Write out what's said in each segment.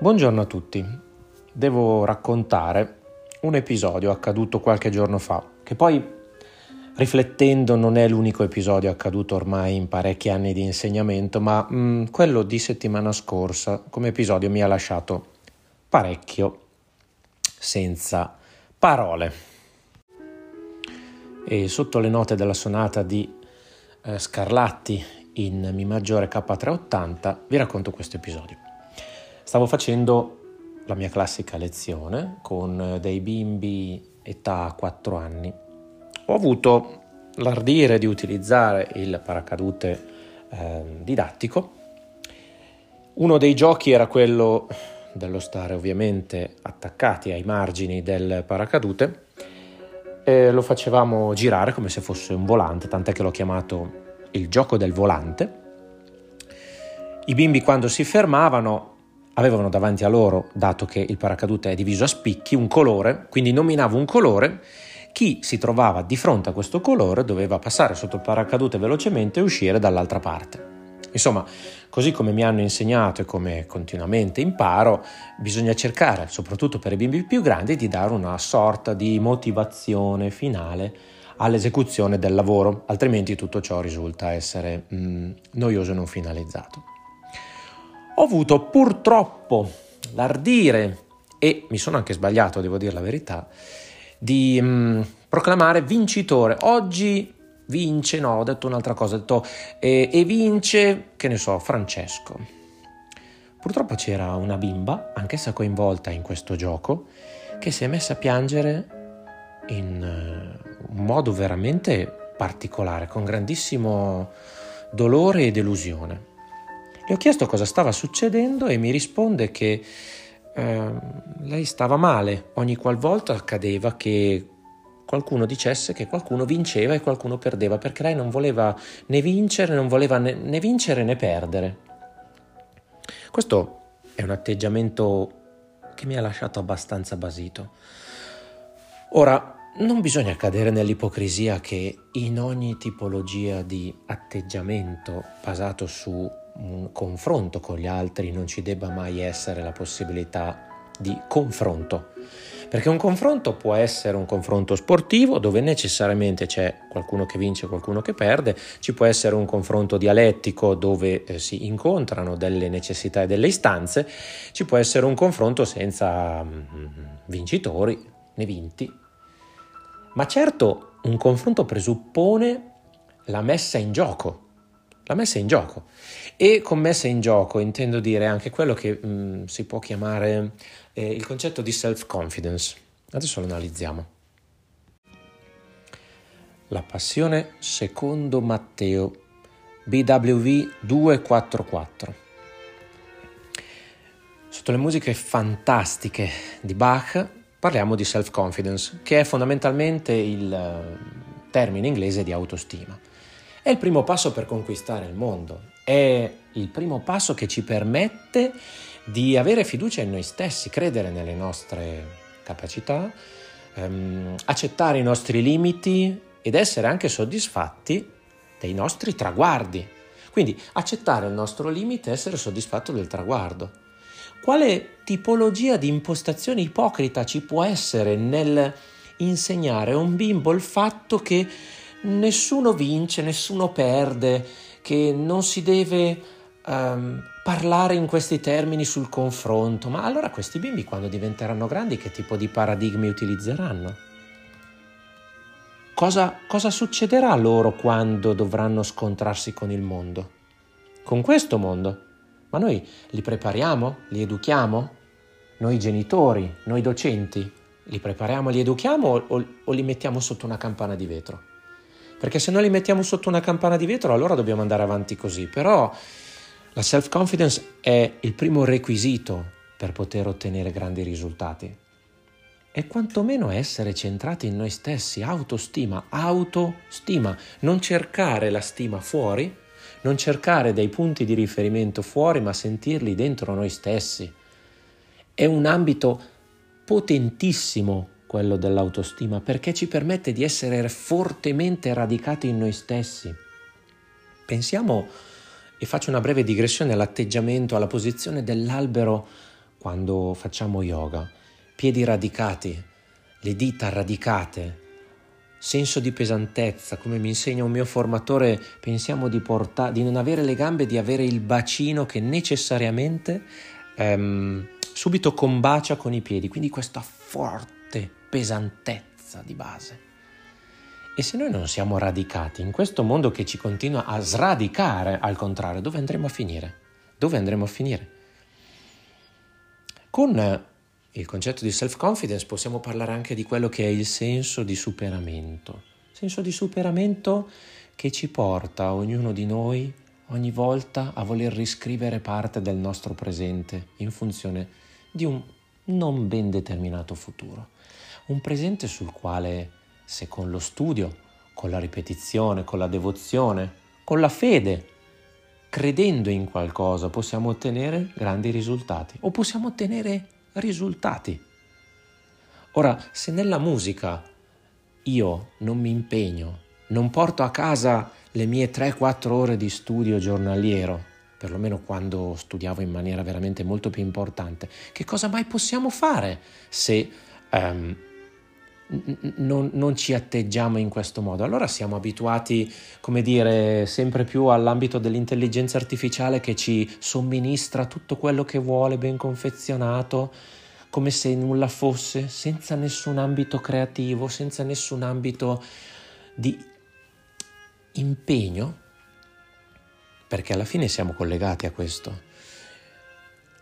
Buongiorno a tutti. Devo raccontare un episodio accaduto qualche giorno fa, che poi, riflettendo, non è l'unico episodio accaduto ormai in parecchi anni di insegnamento, ma mh, mm, quello di settimana scorsa come episodio mi ha lasciato parecchio senza parole. E sotto le note della sonata di eh, Scarlatti in Mi maggiore K380 vi racconto questo episodio. Stavo facendo la mia classica lezione con dei bimbi età 4 anni. Ho avuto l'ardire di utilizzare il paracadute eh, didattico. Uno dei giochi era quello dello stare ovviamente attaccati ai margini del paracadute e lo facevamo girare come se fosse un volante, tant'è che l'ho chiamato il gioco del volante. I bimbi quando si fermavano avevano davanti a loro, dato che il paracadute è diviso a spicchi, un colore, quindi nominavo un colore, chi si trovava di fronte a questo colore doveva passare sotto il paracadute velocemente e uscire dall'altra parte. Insomma, così come mi hanno insegnato e come continuamente imparo, bisogna cercare, soprattutto per i bimbi più grandi, di dare una sorta di motivazione finale all'esecuzione del lavoro, altrimenti tutto ciò risulta essere mm, noioso e non finalizzato ho avuto purtroppo l'ardire, e mi sono anche sbagliato, devo dire la verità, di mh, mm, proclamare vincitore. Oggi vince, no, ho detto un'altra cosa, ho detto e, e vince, che ne so, Francesco. Purtroppo c'era una bimba, anch'essa coinvolta in questo gioco, che si è messa a piangere in uh, un modo veramente particolare, con grandissimo dolore e delusione. Le ho chiesto cosa stava succedendo e mi risponde che eh, lei stava male. Ogni qualvolta accadeva che qualcuno dicesse che qualcuno vinceva e qualcuno perdeva, perché lei non voleva né vincere, non voleva né, né vincere né perdere. Questo è un atteggiamento che mi ha lasciato abbastanza basito. Ora, non bisogna cadere nell'ipocrisia che in ogni tipologia di atteggiamento basato su un confronto con gli altri non ci debba mai essere la possibilità di confronto. Perché un confronto può essere un confronto sportivo dove necessariamente c'è qualcuno che vince e qualcuno che perde, ci può essere un confronto dialettico dove eh, si incontrano delle necessità e delle istanze, ci può essere un confronto senza mm, vincitori né vinti. Ma certo un confronto presuppone la messa in gioco la messa in gioco. E con messa in gioco intendo dire anche quello che mh, mm, si può chiamare eh, il concetto di self-confidence. Adesso lo analizziamo. La passione secondo Matteo, BWV 244. Sotto le musiche fantastiche di Bach parliamo di self-confidence, che è fondamentalmente il eh, termine inglese di autostima. È il primo passo per conquistare il mondo, è il primo passo che ci permette di avere fiducia in noi stessi, credere nelle nostre capacità, ehm, accettare i nostri limiti ed essere anche soddisfatti dei nostri traguardi. Quindi accettare il nostro limite e essere soddisfatto del traguardo. Quale tipologia di impostazione ipocrita ci può essere nel insegnare a un bimbo il fatto che nessuno vince, nessuno perde, che non si deve um, parlare in questi termini sul confronto. Ma allora questi bimbi quando diventeranno grandi che tipo di paradigmi utilizzeranno? Cosa, cosa succederà loro quando dovranno scontrarsi con il mondo? Con questo mondo? Ma noi li prepariamo? Li educhiamo? Noi genitori, noi docenti, li prepariamo, li educhiamo o, o li mettiamo sotto una campana di vetro? Perché se noi li mettiamo sotto una campana di vetro allora dobbiamo andare avanti così, però la self-confidence è il primo requisito per poter ottenere grandi risultati. E quantomeno essere centrati in noi stessi, autostima, autostima, non cercare la stima fuori, non cercare dei punti di riferimento fuori, ma sentirli dentro noi stessi. È un ambito potentissimo quello dell'autostima, perché ci permette di essere fortemente radicati in noi stessi. Pensiamo, e faccio una breve digressione, all'atteggiamento, alla posizione dell'albero quando facciamo yoga, piedi radicati, le dita radicate, senso di pesantezza, come mi insegna un mio formatore, pensiamo di, porta- di non avere le gambe, di avere il bacino che necessariamente ehm, subito combacia con i piedi, quindi questa forte pesantezza di base. E se noi non siamo radicati in questo mondo che ci continua a sradicare, al contrario, dove andremo a finire? Dove andremo a finire? Con il concetto di self-confidence possiamo parlare anche di quello che è il senso di superamento. Senso di superamento che ci porta, ognuno di noi, ogni volta a voler riscrivere parte del nostro presente in funzione di un non ben determinato futuro. Un presente sul quale, se con lo studio, con la ripetizione, con la devozione, con la fede, credendo in qualcosa, possiamo ottenere grandi risultati o possiamo ottenere risultati. Ora, se nella musica io non mi impegno, non porto a casa le mie 3-4 ore di studio giornaliero, perlomeno quando studiavo in maniera veramente molto più importante, che cosa mai possiamo fare se um, non, non, ci atteggiamo in questo modo? Allora siamo abituati, come dire, sempre più all'ambito dell'intelligenza artificiale che ci somministra tutto quello che vuole, ben confezionato, come se nulla fosse, senza nessun ambito creativo, senza nessun ambito di impegno, perché alla fine siamo collegati a questo.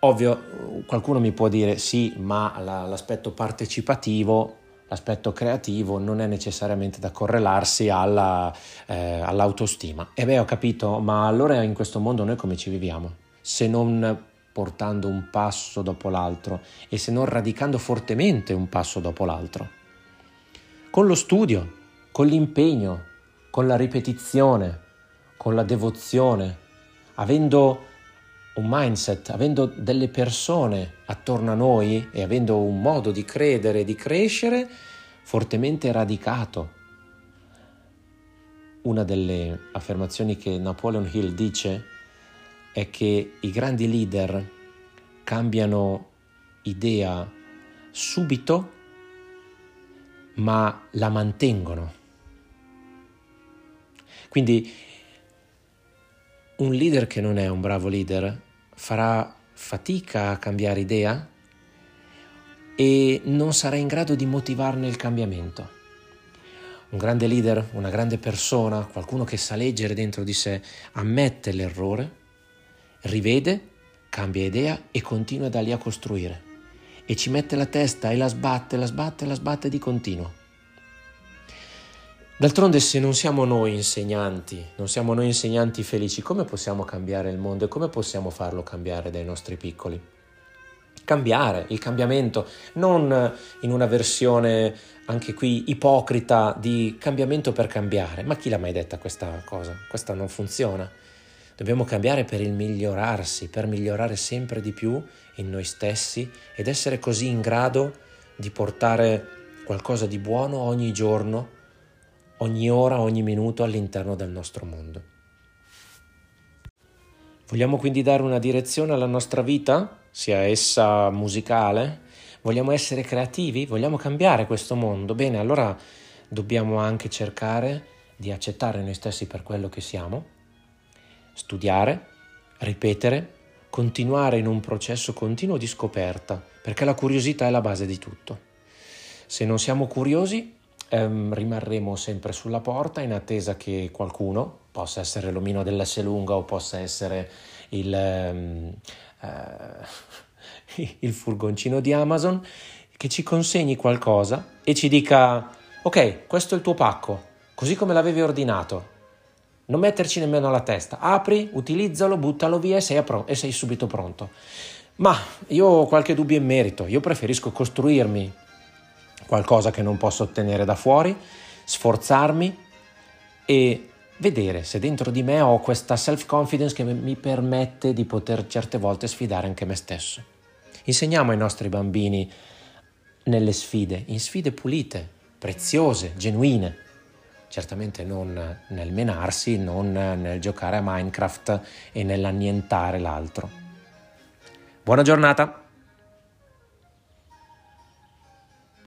Ovvio, qualcuno mi può dire sì, ma l'aspetto partecipativo, l'aspetto creativo non è necessariamente da correlarsi alla, eh, all'autostima. E beh, ho capito, ma allora in questo mondo noi come ci viviamo? Se non portando un passo dopo l'altro e se non radicando fortemente un passo dopo l'altro. Con lo studio, con l'impegno, con la ripetizione, con la devozione, avendo un mindset, avendo delle persone attorno a noi e avendo un modo di credere e di crescere fortemente radicato. Una delle affermazioni che Napoleon Hill dice è che i grandi leader cambiano idea subito, ma la mantengono. Quindi un leader che non è un bravo leader farà fatica a cambiare idea e non sarà in grado di motivarne il cambiamento. Un grande leader, una grande persona, qualcuno che sa leggere dentro di sé, ammette l'errore, rivede, cambia idea e continua da lì a costruire. E ci mette la testa e la sbatte, la sbatte, la sbatte di continuo. D'altronde se non siamo noi insegnanti, non siamo noi insegnanti felici, come possiamo cambiare il mondo e come possiamo farlo cambiare dai nostri piccoli? Cambiare, il cambiamento, non in una versione anche qui ipocrita di cambiamento per cambiare, ma chi l'ha mai detta questa cosa? Questa non funziona. Dobbiamo cambiare per il migliorarsi, per migliorare sempre di più in noi stessi ed essere così in grado di portare qualcosa di buono ogni giorno, ogni ora, ogni minuto all'interno del nostro mondo. Vogliamo quindi dare una direzione alla nostra vita, sia essa musicale? Vogliamo essere creativi? Vogliamo cambiare questo mondo? Bene, allora dobbiamo anche cercare di accettare noi stessi per quello che siamo studiare, ripetere, continuare in un processo continuo di scoperta, perché la curiosità è la base di tutto. Se non siamo curiosi, ehm, rimarremo sempre sulla porta in attesa che qualcuno, possa essere l'omino dell'S lunga o possa essere il, ehm, eh, il furgoncino di Amazon, che ci consegni qualcosa e ci dica, ok, questo è il tuo pacco, così come l'avevi ordinato, non metterci nemmeno la testa, apri, utilizzalo, buttalo via e sei, pro- e sei subito pronto. Ma io ho qualche dubbio in merito, io preferisco costruirmi qualcosa che non posso ottenere da fuori, sforzarmi e vedere se dentro di me ho questa self-confidence che mi permette di poter certe volte sfidare anche me stesso. Insegniamo ai nostri bambini nelle sfide, in sfide pulite, preziose, genuine certamente non nel menarsi, non nel giocare a Minecraft e nell'annientare l'altro. Buona giornata!